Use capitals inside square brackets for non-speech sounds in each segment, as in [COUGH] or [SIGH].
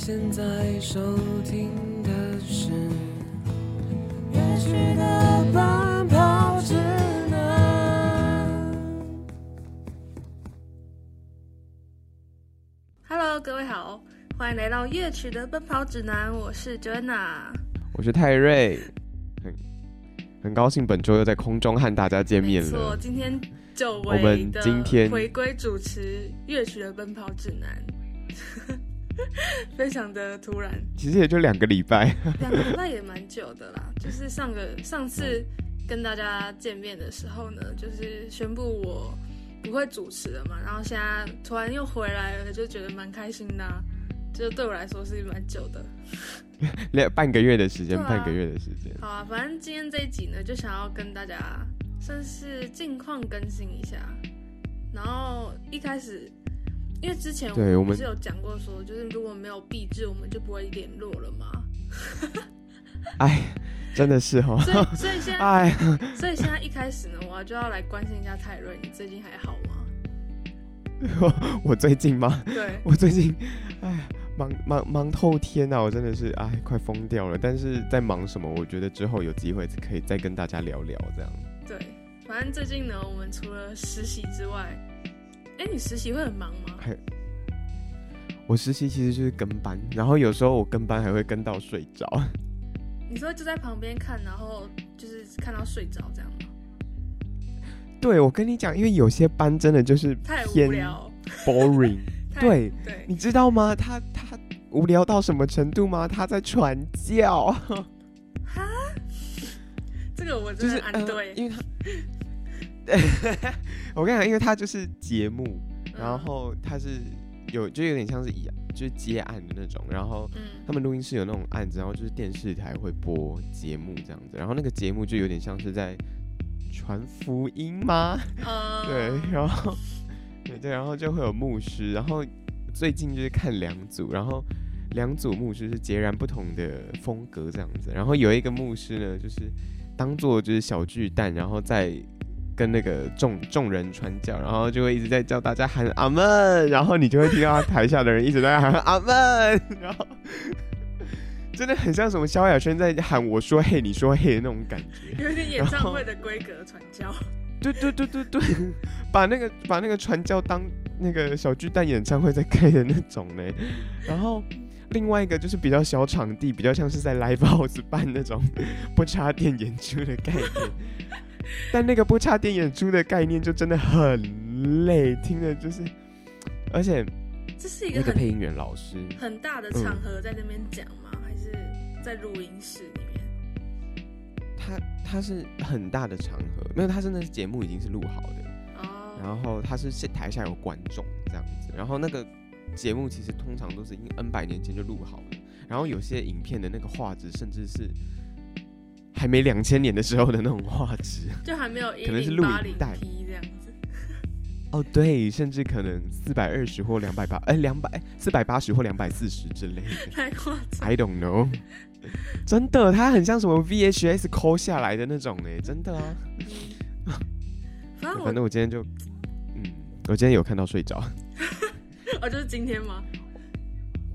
你现在收听的是乐曲的奔跑指南。Hello，各位好，欢迎来到乐曲的奔跑指南，我是 Joanna。我是泰瑞，很很高兴本周又在空中和大家见面没错，了。今天久我们违的今天回归主持乐曲的奔跑指南，[LAUGHS] 非常的突然，其实也就两个礼拜，两个礼拜也蛮久的啦。就是上个上次跟大家见面的时候呢，就是宣布我不会主持了嘛，然后现在突然又回来了，就觉得蛮开心的、啊。就对我来说是蛮久的，[LAUGHS] 两半个月的时间，啊半个月的时间。好啊，反正今天这一集呢，就想要跟大家算是近况更新一下。然后一开始，因为之前对我们不是有讲过说，就是如果没有壁纸，我们就不会联络了嘛。[LAUGHS] 哎，真的是哦，所以，所以现在，哎，所以现在一开始呢，我就要来关心一下泰瑞，你最近还好吗？[LAUGHS] 我最近吗？对，[LAUGHS] 我最近，哎，忙忙忙透天呐、我真的是哎，快疯掉了。但是在忙什么？我觉得之后有机会可以再跟大家聊聊这样。对，反正最近呢，我们除了实习之外，哎，你实习会很忙吗？还我实习其实就是跟班，然后有时候我跟班还会跟到睡着。[LAUGHS] 你说就在旁边看，然后就是看到睡着这样吗？[LAUGHS] 对，我跟你讲，因为有些班真的就是太无偏聊。[LAUGHS] boring。太对对，你知道吗？他他无聊到什么程度吗？他在传教，哈，这个我就是真的安对呃，，因为他，[LAUGHS] 我跟你讲，因为他就是节目，然嗯后他是有就有点像是一样，就是接案的那种，然后嗯。他们录音室有那种案子，然后就是电视台会播节目这样子，然后那个节目就有点像是在传福音吗？呃 [LAUGHS] 对，然后对对，然后就会有牧师，然后最近就是看两组，然后两组牧师是截然不同的风格这样子，然后有一个牧师呢，就是当做就是小巨蛋，然后再跟那个众众人传教，然后就会一直在叫大家喊阿门，然后你就会听到台下的人一直在喊阿门，然后。真的很像什么萧亚轩在喊我说嘿你说嘿的那种感觉，有点演唱会的规格传教，对对对对对，把那个把那个传教当那个小巨蛋演唱会在开的那种呢。然后另外一个就是比较小场地，比较像是在 live house 办那种 [LAUGHS] 不插电演出的概念。[LAUGHS] 但那个不插电演出的概念就真的很累，听的就是，而且这是一个很那个配音员老师，很大的场合在那边讲吗？还是在录音室里面？他他是很大的场合，没有，他真的是节目已经是录好的。哦，然后他是台下有观众这样子，然后那个节目其实通常都是因 N 百年前就录好了，然后有些影片的那个画质甚至是还没两千年的时候的那种画质。就还没有可能是录影带这样子。哦，对，甚至可能四百二十或两百八，哎，两百四百八十或两百四十之类的 [LAUGHS] 太夸张。，I don't know。真的，它很像什么 VHS 抠下来的那种哎，真的啊。反正我反正我今天就，嗯，我今天有看到睡着。[LAUGHS] 哦，就是今天吗？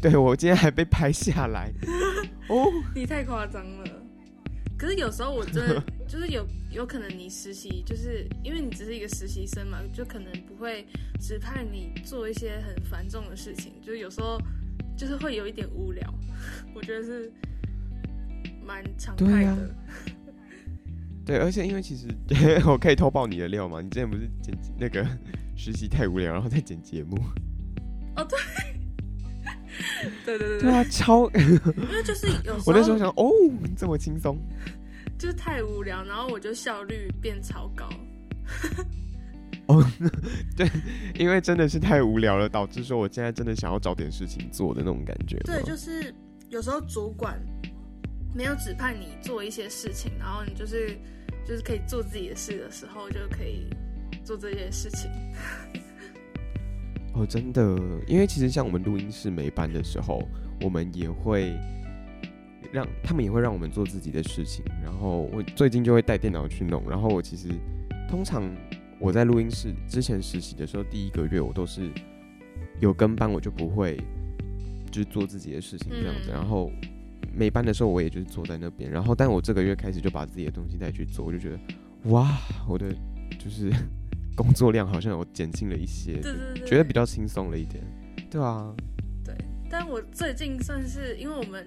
对我今天还被拍下来哦，[LAUGHS] 你太夸张了。可是有时候我真的 [LAUGHS] 就是有有可能你实习，就是因为你只是一个实习生嘛，就可能不会指派你做一些很繁重的事情，就是有时候就是会有一点无聊。[LAUGHS] 我觉得是蛮常态的。对而且因为其实 [LAUGHS] 我可以偷爆你的料嘛？你之前不是剪那个实习太无聊，然后再剪节目？哦对 [LAUGHS] 对对对对啊，超！[LAUGHS] 因为就是有时候我那时候想，哦，这么轻松，就是太无聊，然后我就效率变超高。[LAUGHS] 哦，对因为真的是太无聊了，导致说我现在真的想要找点事情做的那种感觉。对，就是有时候主管没有指派你做一些事情，然后你就是就是可以做自己的事的时候，就可以做这件事情。哦，真的，因为其实像我们录音室没班的时候，我们也会让他们也会让我们做自己的事情。然后我最近就会带电脑去弄。然后我其实通常我在录音室之前实习的时候，第一个月我都是有跟班，我就不会就是做自己的事情这样子。嗯然后没班的时候，我也就是坐在那边。然后，但我这个月开始就把自己的东西带去做，我就觉得哇，我的就是工作量好像有减轻了一些，对对对，觉得比较轻松了一点。对啊，对，但我最近算是因为我们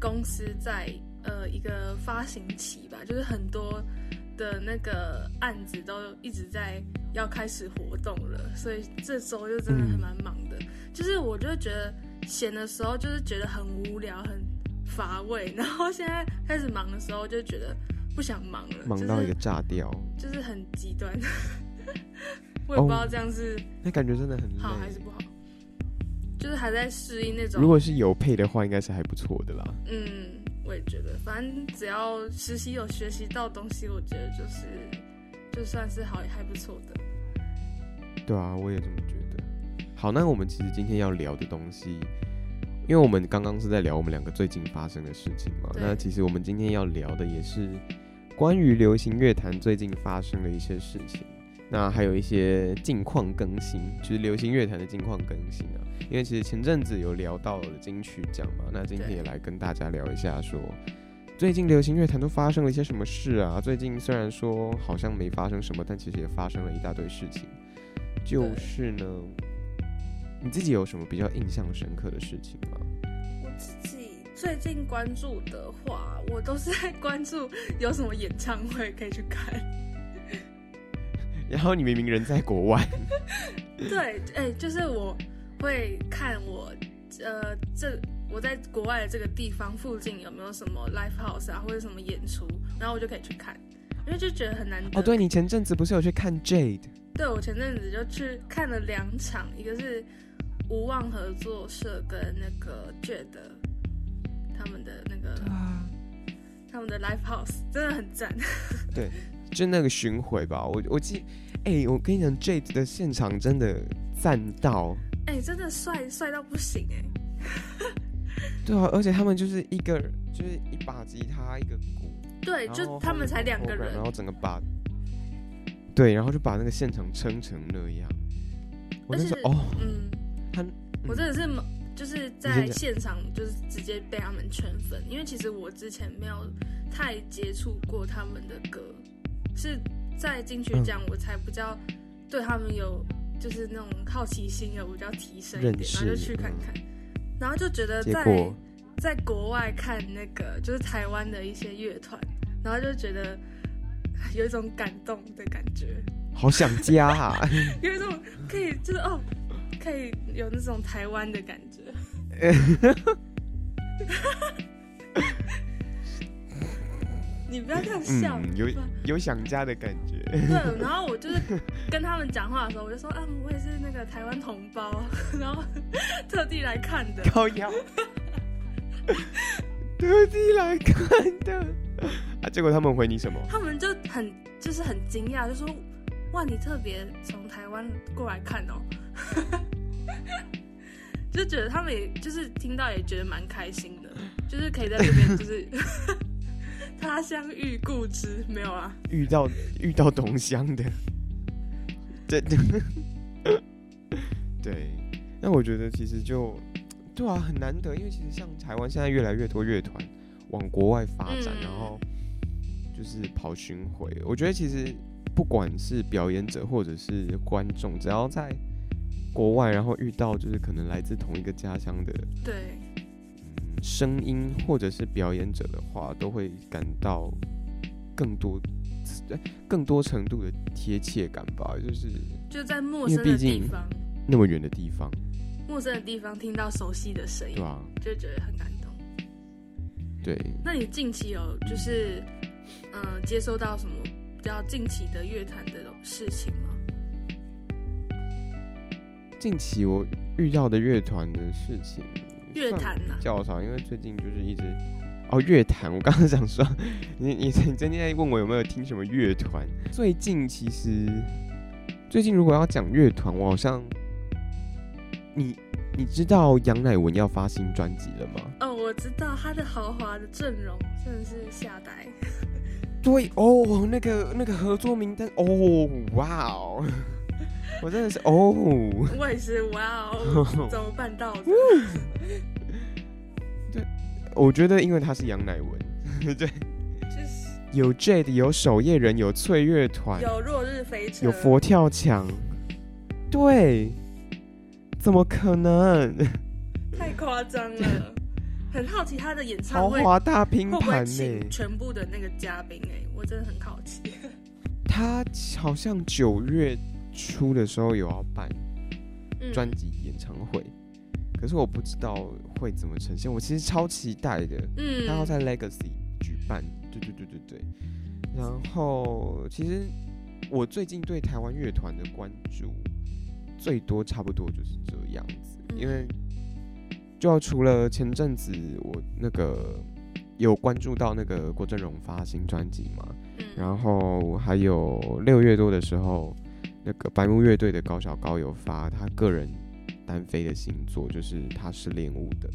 公司在呃一个发行期吧，就是很多的那个案子都一直在要开始活动了，所以这周就真的还嗯蛮忙的。就是我就觉得闲的时候就是觉得很无聊、很乏味，然后现在开始忙的时候就觉得不想忙了，忙到一个就是炸掉，就是很极端。我也不知道哦这样是那感觉真的很。好还是不好，就是还在适应那种。如果是有配的话，应该是还不错的啦。嗯，我也觉得，反正只要实习有学习到东西，我觉得就是就算是好也还不错的。对啊，我也这么觉得。好，那我们其实今天要聊的东西，因为我们刚刚是在聊我们两个最近发生的事情嘛，那其实我们今天要聊的也是关于流行乐坛最近发生的一些事情，那还有一些近况更新，就是流行乐坛的近况更新啊。因为其实前阵子有聊到了金曲奖嘛，那今天也来跟大家聊一下说。最近流行乐坛都发生了一些什么事啊？最近虽然说好像没发生什么，但其实也发生了一大堆事情。就是呢，你自己有什么比较印象深刻的事情吗？我自己最近关注的话，我都是在关注有什么演唱会可以去看。然后你明明人在国外，[LAUGHS] 对，哎、就是我会看我呃这我在国外的这个地方附近有没有什么 live house 啊，或者什么演出，然后我就可以去看，因为就觉得很难得。哦，对你前阵子不是有去看 Jade？对，我前阵子就去看了两场，一个是无望合作社跟那个 Jade 他们的那个啊，他们的 live house 真的很赞。[LAUGHS] 就那个巡回吧。我我记，哎、我跟你讲，Jade 的现场真的赞到，哎、真的帅帅到不行哎、[LAUGHS] 对啊，而且他们就是一个就是一把吉他，一个鼓，对，就他们才两个人。然，后整个把，对，然后就把那个现场撑成那样。我那时候哦，嗯，他我真的是猛就是在现场就是直接被他们圈粉，因为其实我之前没有太接触过他们的歌，是在金曲嗯。奖我才比较对他们有就是那种好奇心有比较提升一点，然后就去看看，然后就觉得在在国外看那个就是台湾的一些乐团，然后就觉得 [LAUGHS] 有一种感动的感觉，好想家啊！[LAUGHS] 有一种可以就是哦，可以有那种台湾的感觉。你不要这样笑，嗯，有有想家的感觉。对，[LAUGHS] 然后我就是跟他们讲话的时候，我就说，啊，我也是那个台湾同胞，[LAUGHS] 然后特地来看的。高腰，特地来看的啊！结果他们回你什么？他们就很就是很惊讶，就说，哇，你特别从台湾过来看哦，[LAUGHS] 就觉得他们也就是听到也觉得蛮开心的，就是可以在这边就是他乡遇故知，没有啊？遇到遇到同乡的，[LAUGHS] 对 [LAUGHS] 对。那我觉得其实就对啊，很难得，因为其实像台湾现在越来越多乐团往国外发展，嗯然后就是跑巡回。我觉得其实不管是表演者或者是观众，只要在国外，然后遇到就是可能来自同一个家乡的对，嗯声音或者是表演者的话，都会感到更多呃更多程度的贴切感吧。就是就在陌生的地方，那么远的地方，陌生的地方听到熟悉的声音就觉得很感动。对，那你近期有就是嗯、呃接收到什么比较近期的乐坛的事情吗？近期我遇到的乐团的事情，算乐坛呐、较少，因为最近就是一直哦乐坛。我刚刚想说，你你你最近在问我有没有听什么乐团？最近其实最近如果要讲乐团，我好像你你知道杨乃文要发新专辑了吗？哦，我知道他的豪华的阵容真的是吓呆。对哦，那个那个合作名单哦，哇哦，我真的是哦，我也是，哇哦，[LAUGHS] 怎么办到的？[LAUGHS] 我觉得因为他是杨乃文，[LAUGHS] 对，就是。有 Jade，有守夜人，有翠乐团，有落日飞车，有佛跳墙，对，怎么可能？太夸张了。很好奇他的演唱豪会华大拼盘呢、全部的那个嘉宾哎、我真的很好奇。他好像九月初的时候有要办嗯专辑演唱会，可是我不知道会怎么呈现。我其实超期待的，嗯他要在 Legacy 举办，对对对对对。然后其实我最近对台湾乐团的关注最多，差不多就是这样子，嗯因为就要除了前阵子我那个有关注到那个郭振荣发新专辑嘛，嗯然后还有六月多的时候，那个白木乐队的高小高有发他个人单飞的新作，就是他是练舞的。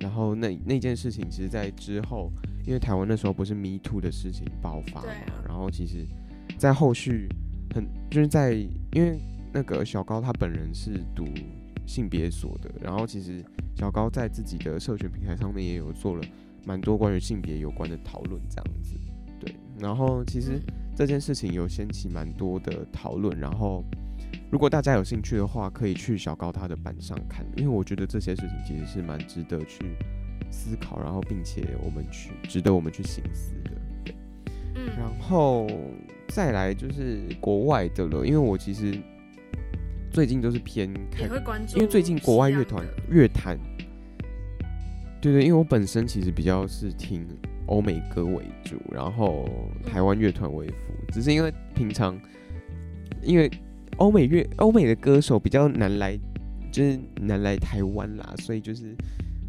然后那那件事情，其实在之后，因为台湾那时候不是 Me Too 的事情爆发嘛，啊然后其实，在后续很就是在因为那个小高他本人是读性别所的，然后其实小高在自己的社群平台上面也有做了蛮多关于性别有关的讨论，这样子。对，然后其实这件事情有掀起蛮多的讨论，然后如果大家有兴趣的话，可以去小高他的板上看，因为我觉得这些事情其实是蛮值得去思考，然后并且我们去值得我们去醒思的。对，嗯然后再来就是国外的了，因为我其实最近都是偏看因为最近国外乐团乐坛，对对，因为我本身其实比较是听欧美歌为主，然后台湾乐团为辅，只是因为平常因为欧美乐欧美的歌手比较难来，就是难来台湾啦，所以就是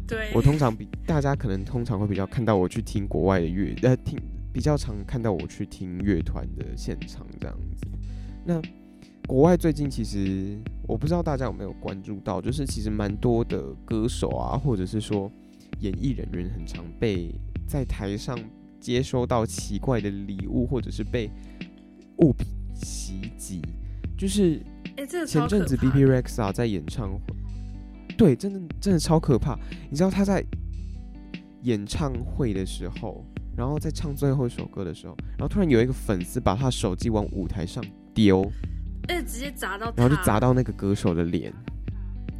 对，我通常比大家可能通常会比较看到我去听国外的乐，呃，听比较常看到我去听乐团的现场这样子。那国外最近其实我不知道大家有没有关注到，就是其实蛮多的歌手啊，或者是说演艺人员，很常被在台上接收到奇怪的礼物，或者是被物品袭击，就是前阵子 B B Rex 啊在演唱会，对，真的真的超可怕。你知道他在演唱会的时候，然后在唱最后一首歌的时候，然后突然有一个粉丝把他手机往舞台上丢，哎、[LAUGHS] 直接砸到，然后就砸到那个歌手的脸，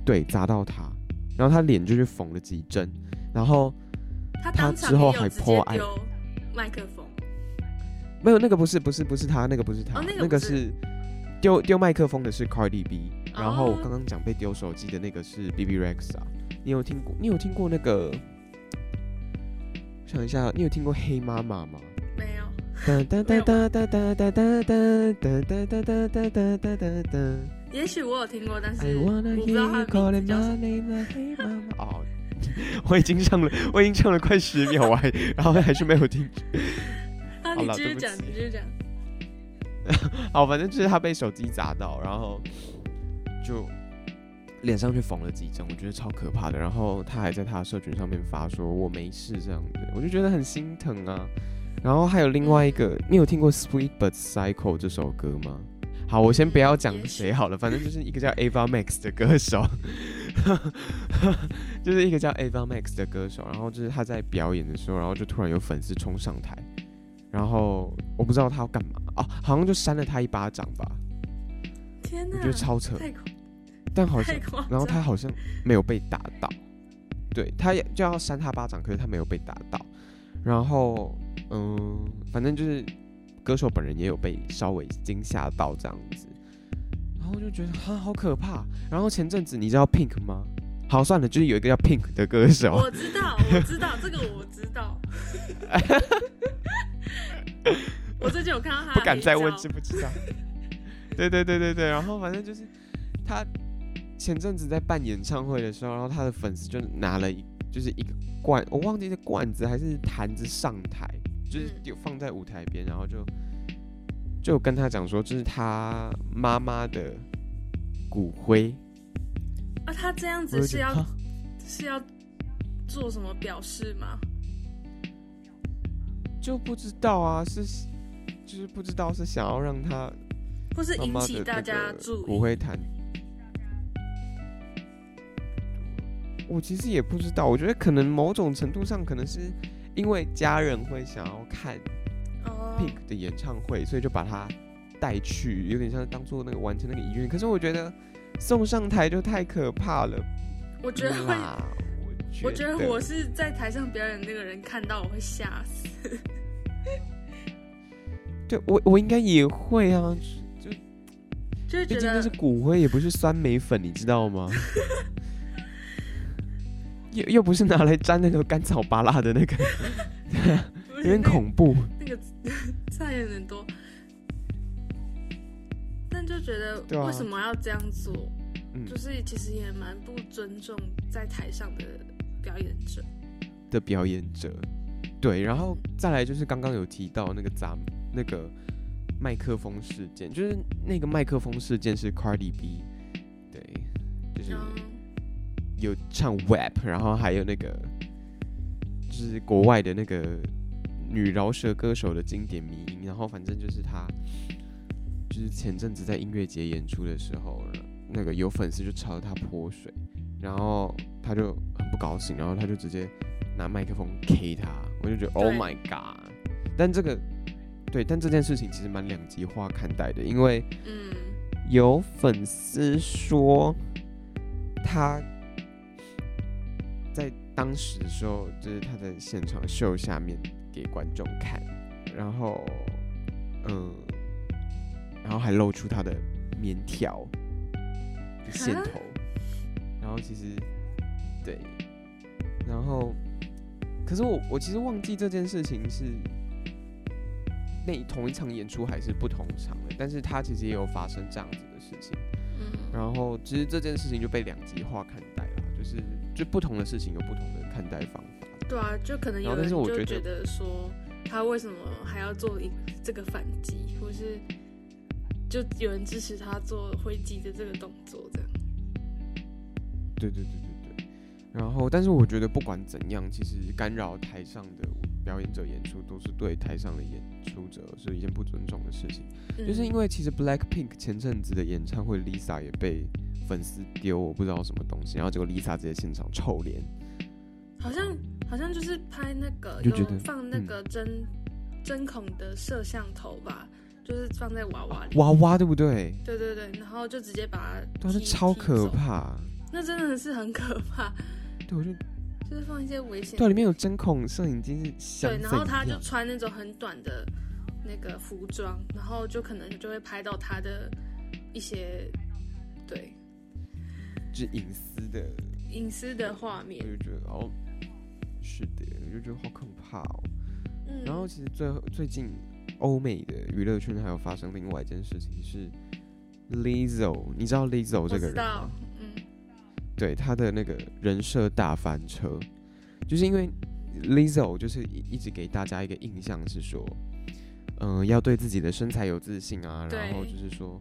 对，砸到他，然后他脸就去缝了几针，然后他之后还也有直接 po 爱麦克风，没有那个不是不是不是他，那个不是他，哦那个那个是是丢丢麦克风的是 Cardi B，然后刚刚讲被丢手机的那个是 B B Rex 啊你有听过？你有听过那个？想一下，你有听过黑妈妈吗？没有，哒哒哒哒哒哒哒哒哒哒哒哒哒哒哒哒哒哒。也许我有听过，但是我不知道他的 calling 名字叫什么。[LAUGHS] 我已经唱了，我已经唱了快十秒，我还然后还是没有听。[LAUGHS] 啊，好你继续讲，了对不起你继续讲。好，反正就是他被手机砸到，然后就脸上去缝了几针，我觉得超可怕的。然后他还在他的社群上面发说我没事这样子，我就觉得很心疼啊。然后还有另外一个，你有听过《Sweet But Psycho》这首歌吗？好，我先不要讲谁好了，反正就是一个叫 Ava Max 的歌手，[LAUGHS] 就是一个叫 Ava Max 的歌手，然后就是他在表演的时候，然后就突然有粉丝冲上台，然后我不知道他要干嘛。啊，好像就扇了他一巴掌吧，天哪，我觉得超扯，但好像。然后他好像没有被打到，对他也就要扇他巴掌，可是他没有被打到。然后嗯，反正就是歌手本人也有被稍微惊吓到这样子，然后就觉得啊好可怕。然后前阵子你知道 Pink 吗？好，算了，就是有一个叫 Pink 的歌手，我知道，我知道这个，我知道。[LAUGHS] 我最近有看到他，不敢再问知不知道。对对对对对，然后反正就是他前阵子在办演唱会的时候，然后他的粉丝就拿了一就是一个罐，我忘记是罐子还是坛子上台，就是嗯有放在舞台边，然后就就跟他讲说这是他妈妈的骨灰，啊，他这样子是要是要做什么表示吗？就不知道啊，是就是不知道是想要让他或是引起大家注意？骨灰坛。我其实也不知道，我觉得可能某种程度上，可能是因为家人会想要看哦，Pink 的演唱会，所以就把他带去，有点像当做那个完成那个遗愿。可是我觉得送上台就太可怕了我觉得会，啦。我觉得我是在台上表演那个人看到我会吓死。[LAUGHS] 对我我应该也会啊，就是觉得毕竟那是骨灰，也不是酸梅粉，你知道吗？[LAUGHS] 又又不是拿来沾那个甘草巴拉的那个，有点恐怖。那个 [LAUGHS] 菜有点多，但就觉得为什么要这样做？嗯就是其实也蛮不尊重在台上的表演者。的表演者，对，然后再来就是刚刚有提到那个咱那个麦克风事件，就是那个麦克风事件是 Cardi B，对，就是有唱 rap，然后还有那个就是国外的那个女饶舌歌手的经典迷音，然后反正就是他就是前阵子在音乐节演出的时候，那个有粉丝就朝着他泼水，然后他就很不高兴，然后他就直接拿麦克风 K 他，我就觉得 Oh my God！但这个对，但这件事情其实蛮两极化看待的，因为嗯，有粉丝说他在当时的时候，就是他在现场秀下面给观众看，然后嗯，然后还露出他的棉条的线啊头，然后其实对，然后可是我我其实忘记这件事情是。那同一场演出还是不同场的，但是他其实也有发生这样子的事情，嗯，然后其实这件事情就被两极化看待了，就是就不同的事情有不同的看待方法。对啊，就可能有人是我觉得就觉得说他为什么还要做一这个反击，或是就有人支持他做挥击的这个动作，这样。对对对对对。然后，但是我觉得不管怎样，其实干扰台上的表演者演出，都是对台上的演出者是一件不尊重的事情。就是因为为其实 Black Pink 前阵子的演唱会，Lisa 也被粉丝丢我不知道什么东西，然后结果 Lisa 直接现场臭脸。好像好像就是拍那个就觉得有放那嗯个针针孔的摄像头吧，就是放在娃娃里。娃娃对不对？对对对，然后就直接把它那踢超可怕。那真的是很可怕，对，我就就是放一些危险。对啊，里面有针孔摄影机是想对，然后他就穿那种很短的那个服装，然后就可能就会拍到他的一些对就是隐私的，隐私的画面我。就觉得哦，是的，我就觉得好可怕哦。嗯，然后其实最后最近欧美的娱乐圈还有发生另外一件事情是 Lizzo，你知道 Lizzo 这个人吗？，嗯，对他的那个人设大翻车，就是因为 Lizzo 就是一一直给大家一个印象是说，嗯、要对自己的身材有自信啊，然后就是说，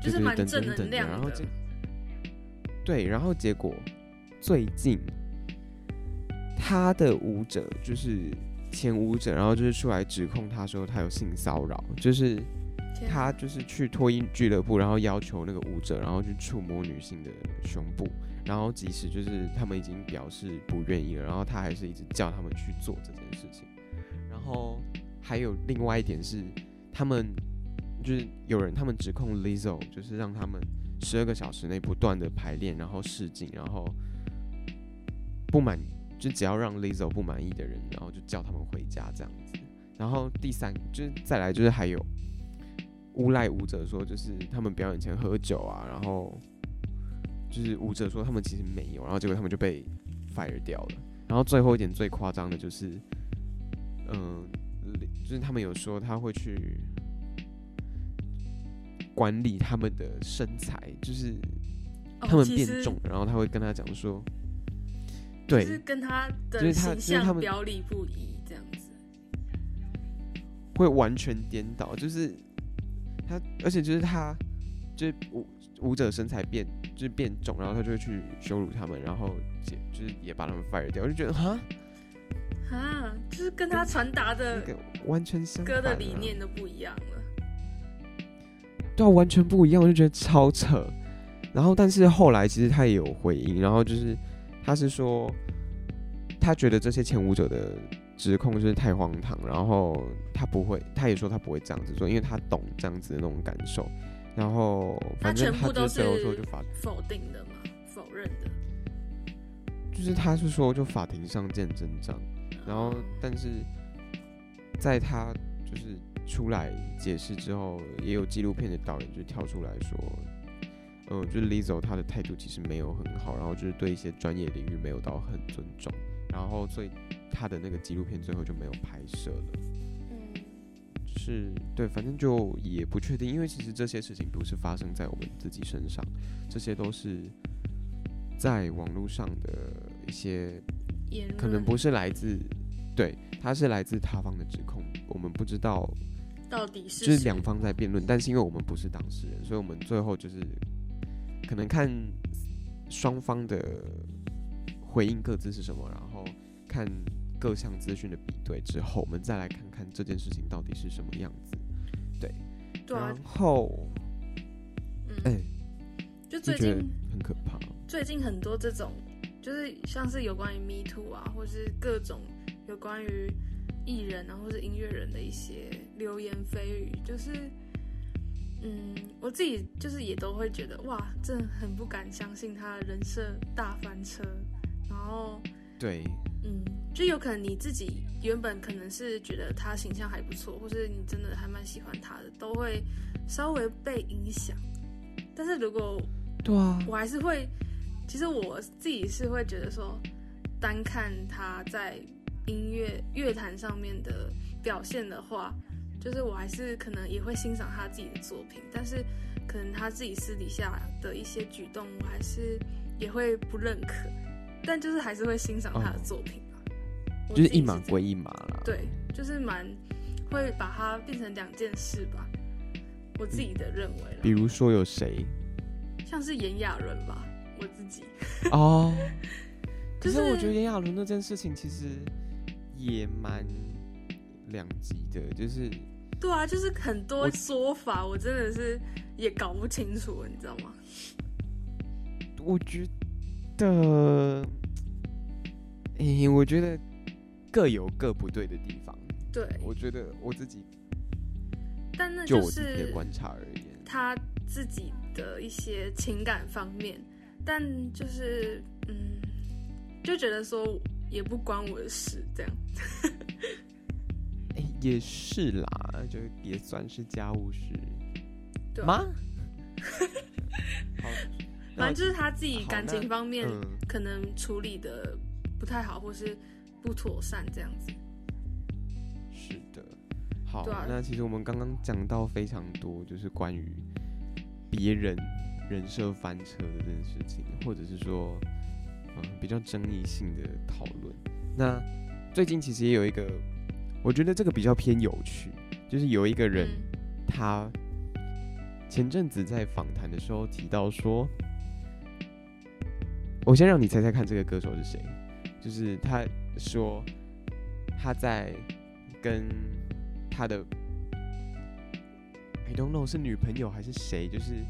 就是对蛮正能量的然后这对，然后结果最近他的舞者就是前舞者，然后就是出来指控他说他有性骚扰，就是他就是去脱衣俱乐部，然后要求那个舞者，然后去触摸女性的胸部，然后即使就是他们已经表示不愿意了，然后他还是一直叫他们去做这件事情。然后还有另外一点是，他们就是有人他们指控 Lizzo 就是让他们十二个小时内不断的排练，然后试镜，然后不满就只要让 Lizzo 不满意的人，然后就叫他们回家这样子。然后第三就是再来就是还有诬赖舞者说，就是他们表演前喝酒啊，然后就是舞者说他们其实没有，然后结果他们就被 fire 掉了。然后最后一点最夸张的就是，嗯、就是他们有说他会去管理他们的身材，就是哦他们变重了，然后他会跟他讲说，对，就是跟他的就是他他们象表里不一这样子。会完全颠倒，就是他，而且就是他，就是舞舞者身材变就是变重，然后他就会去羞辱他们，然后也就是也把他们 fire 掉，我就觉得哈，啊，就是跟他传达那的个完全相反、歌啊，的理念都不一样了。对啊，完全不一样，我就觉得超扯。然后，但是后来其实他也有回应，然后就是他是说他觉得这些前五者的指控就是太荒唐，然后他不会，他也说他不会这样子做，因为他懂这样子的那种感受。然后他反正他全部都就是最后说就法，否定的嘛，否认的。就是他是说就法庭上见真章，然后但是在他就是出来解释之后，也有纪录片的导演就跳出来说，嗯，就是 Lizzo 她的态度其实没有很好，然后就是对一些专业领域没有到很尊重，然后所以他的那个纪录片最后就没有拍摄了。嗯，是对，反正就也不确定，因为其实这些事情不是发生在我们自己身上，这些都是在网络上的一些可能不是来自，对，它是来自他方的指控，我们不知道，到底是就是两方在辩论，但是因为我们不是当事人，所以我们最后就是可能看双方的回应各自是什么，然后看各项资讯的比对之后，我们再来看看这件事情到底是什么样子。对啊然，后，嗯，哎、就最近很可怕。最近很多这种，就是像是有关于 Me Too 啊，或是各种有关于艺人啊，或是音乐人的一些流言蜚语，就是，嗯，我自己就是也都会觉得，哇，真的很不敢相信他的人设大翻车，然后，对，嗯，就有可能你自己原本可能是觉得他形象还不错，或是你真的还蛮喜欢他的，都会稍微被影响。但是如果对啊，我还是会，其实我自己是会觉得说，单看他在音乐乐坛上面的表现的话，就是我还是可能也会欣赏他自己的作品，但是可能他自己私底下的一些举动，我还是也会不认可，但就是还是会欣赏他的哦作品啊。我就是一码归一码啦。对，就是蛮会把它变成两件事吧，我自己的认为啦比如说有谁像是炎亚纶吧，我自己。[LAUGHS] 哦？可就是是我觉得炎亚纶那件事情其实也蛮两极的，就是对啊，就是很多我说法，我真的是也搞不清楚，你知道吗？我觉得，诶、我觉得各有各不对的地方。对，我觉得我自己但那就是观察而言，他自己的一些情感方面，但就是嗯，就觉得说也不关我的事，这样。诶、也是啦，就也算是家务事对啊吗？[LAUGHS] 好，反正就是他自己感情方面嗯可能处理的不太好，或是不妥善这样子。是的，好，啊那其实我们刚刚讲到非常多，就是关于别人人设翻车的这件事情，或者是说，嗯、比较争议性的讨论。那最近其实也有一个，我觉得这个比较偏有趣，就是有一个人、嗯他前阵子在访谈的时候提到说，我先让你猜猜看这个歌手是谁，就是他说他在跟他的 I don't know 是女朋友还是谁，就是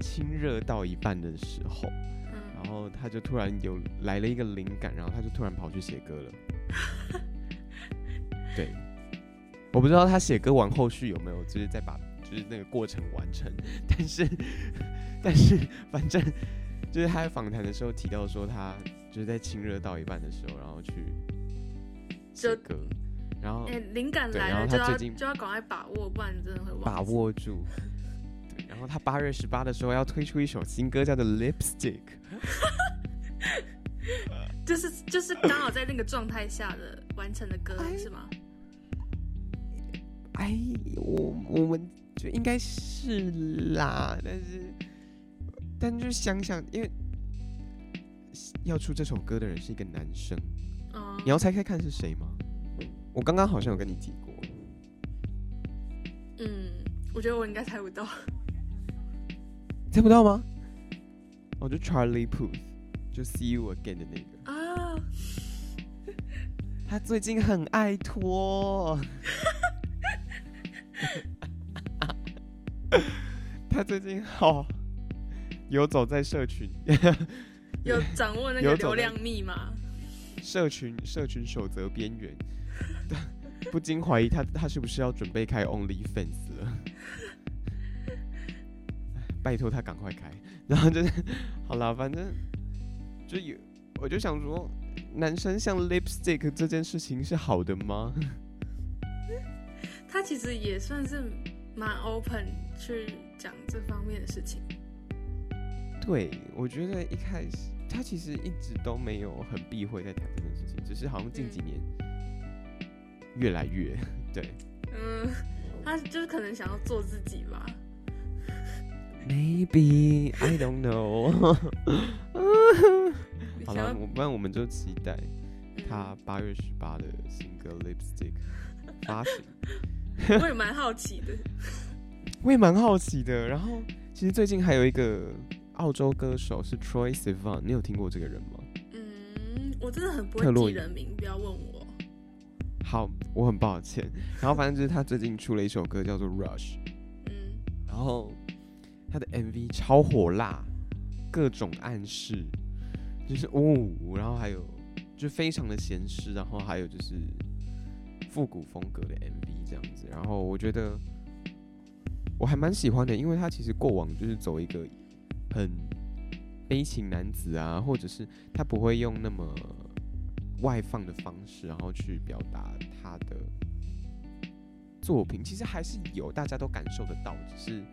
亲热到一半的时候，嗯，然后他就突然有来了一个灵感，然后他就突然跑去写歌了。[LAUGHS] 对，我不知道他写歌完后续有没有就是再把就是那个过程完成，[LAUGHS] 但是 [LAUGHS] 但是反正就是他在访谈的时候提到说他就是在亲热到一半的时候，然后去写就歌，然后哎、灵感对然后来了就要他最近就要赶快把握，不然真的会忘把。握住。对，然后他八月十八的时候要推出一首新歌，叫做《Lipstick [LAUGHS]》。就是就是刚好在那个状态下的完成的歌哎是吗？哎，我我们就应该是啦，但是但就想想，因为要出这首歌的人是一个男生，嗯，你要猜猜看是谁吗？我刚刚好像有跟你提过，嗯，我觉得我应该猜不到。猜不到吗？哦，就 Charlie Puth，就 See You Again 的那个，啊，他最近很爱拖。[LAUGHS] [LAUGHS] 他最近好游走在社群，[LAUGHS] 有掌握那个流量密码。社群社群守则边缘，[LAUGHS] 不禁怀疑他他是不是要准备开 OnlyFans 了？拜托他赶快开，然后就是好了，反正就有，我就想说，男生像 lipstick 这件事情是好的吗？他其实也算是蛮 open 去讲这方面的事情。对，我觉得一开始他其实一直都没有很避讳在谈这件事情，只是好像近几年越来越 [LAUGHS] 对。嗯，[LAUGHS] 他就是可能想要做自己吧。Maybe I don't know [LAUGHS] 好了，不然我们就期待嗯他八月十八的新歌《Lipstick》发行。[LAUGHS] 我也蛮好奇的。[LAUGHS] 我也蛮好奇的。然后其实最近还有一个澳洲歌手是 Troy Sivan，你有听过这个人吗？嗯，我真的很不会记人名，不要问我。好，我很抱歉。然后反正就是他最近出了一首歌叫做《Rush》，嗯，然后他的 MV 超火辣，各种暗示，就是哦，然后还有就非常的咸湿，然后还有就是复古风格的 MV 这样子。然后我觉得我还蛮喜欢的，因为他其实过往就是走一个很悲情男子啊，或者是他不会用那么外放的方式，然后去表达他的作品，其实还是有大家都感受得到，只是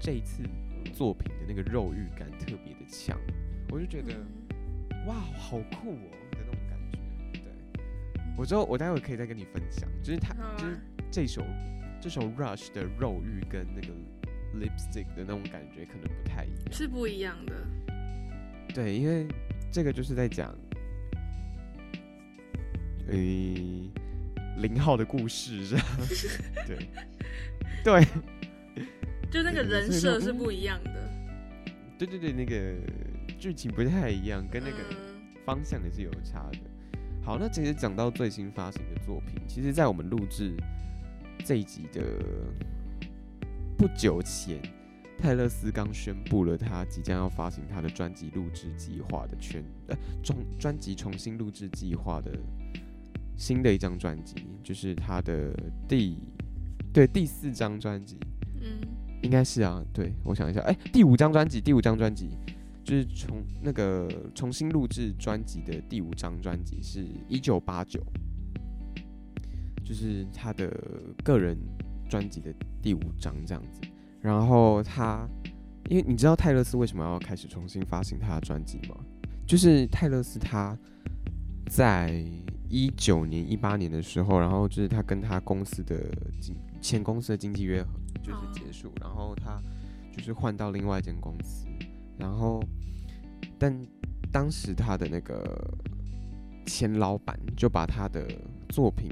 这一次作品的那个肉欲感特别的强，我就觉得、嗯哇，好酷哦的那种感觉。对，我之后我待会可以再跟你分享，就是他就是这首这首 Rush 的肉欲跟那个 Lipstick 的那种感觉可能不太一样。是不一样的。对，因为这个就是在讲，诶、零号的故事是吧？[LAUGHS] 对，对，就那个人设是不一样的。对对对，那个剧情不太一样，跟那个嗯方向也是有差的。好，那其实讲到最新发行的作品，其实在我们录制这一集的不久前，泰勒斯刚宣布了他即将要发行他的专辑录制计划的全呃重专辑重新录制计划的新的一张专辑，就是他的第对第四张专辑，嗯应该是啊，对我想一下，哎、第五张专辑，第五张专辑就是重那个重新录制专辑的第五张专辑是一九八九，就是他的个人专辑的第五张这样子。然后他，因为你知道泰勒斯为什么要开始重新发行他的专辑吗？就是泰勒斯他在一九年、一八年的时候，然后就是他跟他公司的经前公司的经纪约就是结束，然后他就是换到另外一间公司，然后但当时他的那个前老板就把他的作品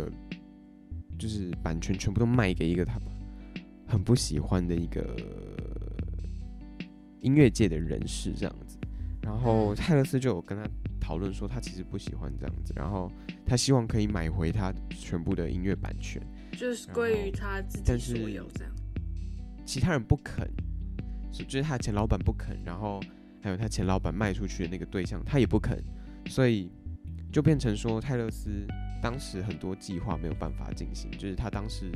的，就是版权全部都卖给一个他很不喜欢的一个音乐界的人士这样子，然后嗯泰勒斯就有跟他讨论说，他其实不喜欢这样子，然后他希望可以买回他全部的音乐版权。就是归于他自己所是有这样。其他人不肯，就是他前老板不肯，然后还有他前老板卖出去的那个对象他也不肯，所以就变成说泰勒斯当时很多计划没有办法进行，就是他当时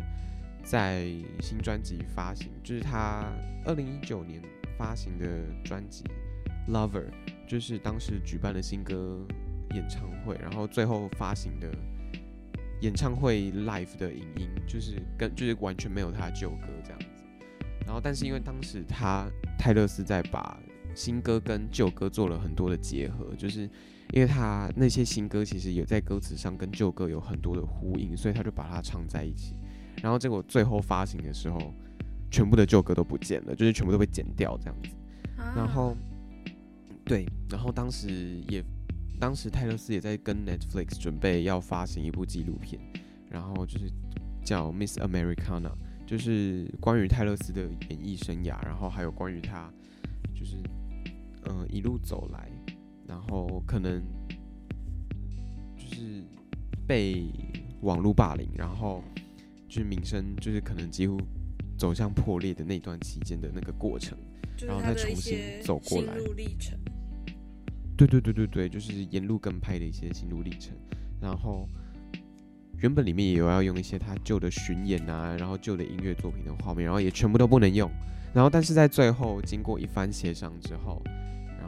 在新专辑发行，就是他二零一九年发行的专辑《Lover》，就是当时举办了新歌演唱会，然后最后发行的演唱会 live 的影音，就是跟就是完全没有他的旧歌这样子。然后，但是因为当时他泰勒斯在把新歌跟旧歌做了很多的结合，就是因为他那些新歌其实也在歌词上跟旧歌有很多的呼应，所以他就把它唱在一起。然后结果最后发行的时候，全部的旧歌都不见了，就是全部都被剪掉这样子。啊然后，对，然后当时也，当时泰勒斯也在跟 Netflix 准备要发行一部纪录片，然后就是叫 Miss Americana，就是关于泰勒斯的演艺生涯，然后还有关于他就是嗯、呃一路走来，然后可能就是被网络霸凌，然后就是名声就是可能几乎走向破裂的那段期间的那个过程。就是然后再重新走过来。对对对对对，就是沿路跟拍的一些心路历程。然后原本里面也有要用一些他旧的巡演啊，然后旧的音乐作品的画面，然后也全部都不能用。然后但是在最后经过一番协商之后，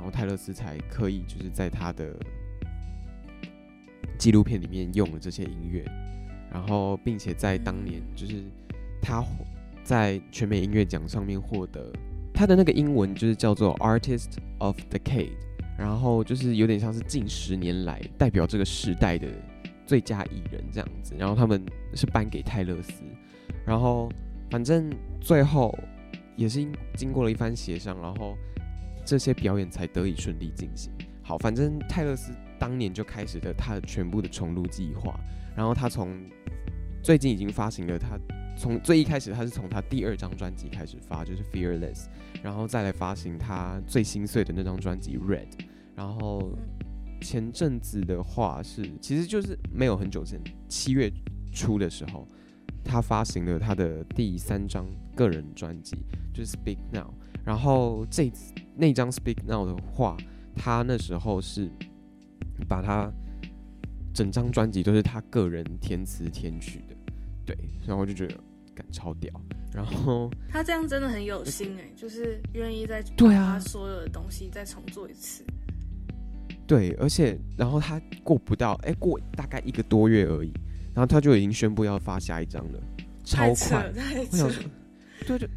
然后泰勒斯才刻意就是在他的纪录片里面用了这些音乐，然后并且在当年就是他在全美音乐奖上面获得他的那个英文就是叫做 Artist of Decade，然后就是有点像是近十年来代表这个时代的最佳艺人这样子，然后他们是颁给泰勒斯，然后反正最后也是经经过了一番协商，然后这些表演才得以顺利进行。好，反正泰勒斯当年就开始了他的全部的重录计划，然后他从最近已经发行了他从最一开始他是从他第二张专辑开始发，就是 Fearless，然后再来发行他最心碎的那张专辑 Red，然后前阵子的话是其实就是没有很久前七月初的时候，他发行了他的第三张个人专辑，就是 Speak Now，然后这次那张 Speak Now 的话。他那时候是把他整张专辑都是他个人填词填曲的，对，然后我就觉得感超屌。然后他这样真的很有心哎，就是愿意再对啊，所有的东西再重做一次。对，而且然后他过不到哎，过大概一个多月而已，然后他就已经宣布要发下一张了，超快。对对，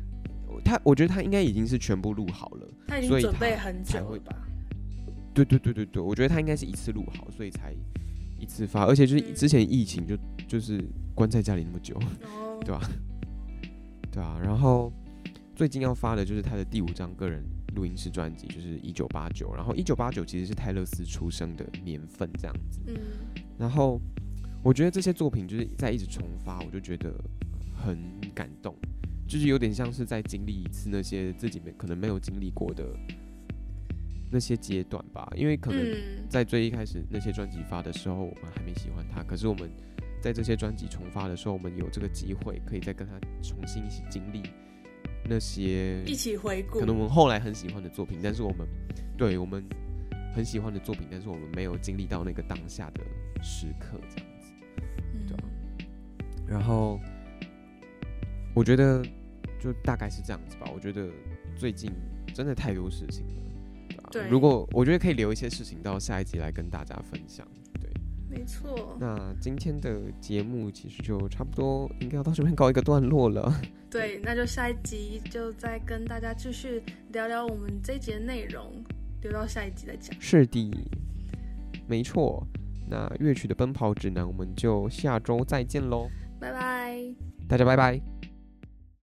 他我觉得他应该已经是全部录好了，他已经准备很久了吧。对对对对对，我觉得他应该是一次录好，所以才一次发，而且就是之前疫情就就是关在家里那么久，[LAUGHS] 对吧？[LAUGHS] 对啊，然后最近要发的就是他的第五张个人录音室专辑，就是一九八九，然后一九八九其实是泰勒斯出生的年份这样子，嗯，然后我觉得这些作品就是在一直重发，我就觉得很感动，就是有点像是在经历一次那些自己没可能没有经历过的。那些阶段吧，因为可能在最一开始那些专辑发的时候，我们还没喜欢他。可是我们在这些专辑重发的时候，我们有这个机会可以再跟他重新一起经历那些一起回顾。可能我们后来很喜欢的作品，但是我们对我们很喜欢的作品，但是我们没有经历到那个当下的时刻，这样子，对然后我觉得就大概是这样子吧。我觉得最近真的太多事情了。对如果我觉得可以留一些事情到下一集来跟大家分享，对，没错。那今天的节目其实就差不多，应该要到这边告一个段落了。[LAUGHS] 对，那就下一集就再跟大家继续聊聊我们这一集的内容，留到下一集再讲。是的，没错。那乐曲的奔跑指南，我们就下周再见喽，拜拜，大家拜拜。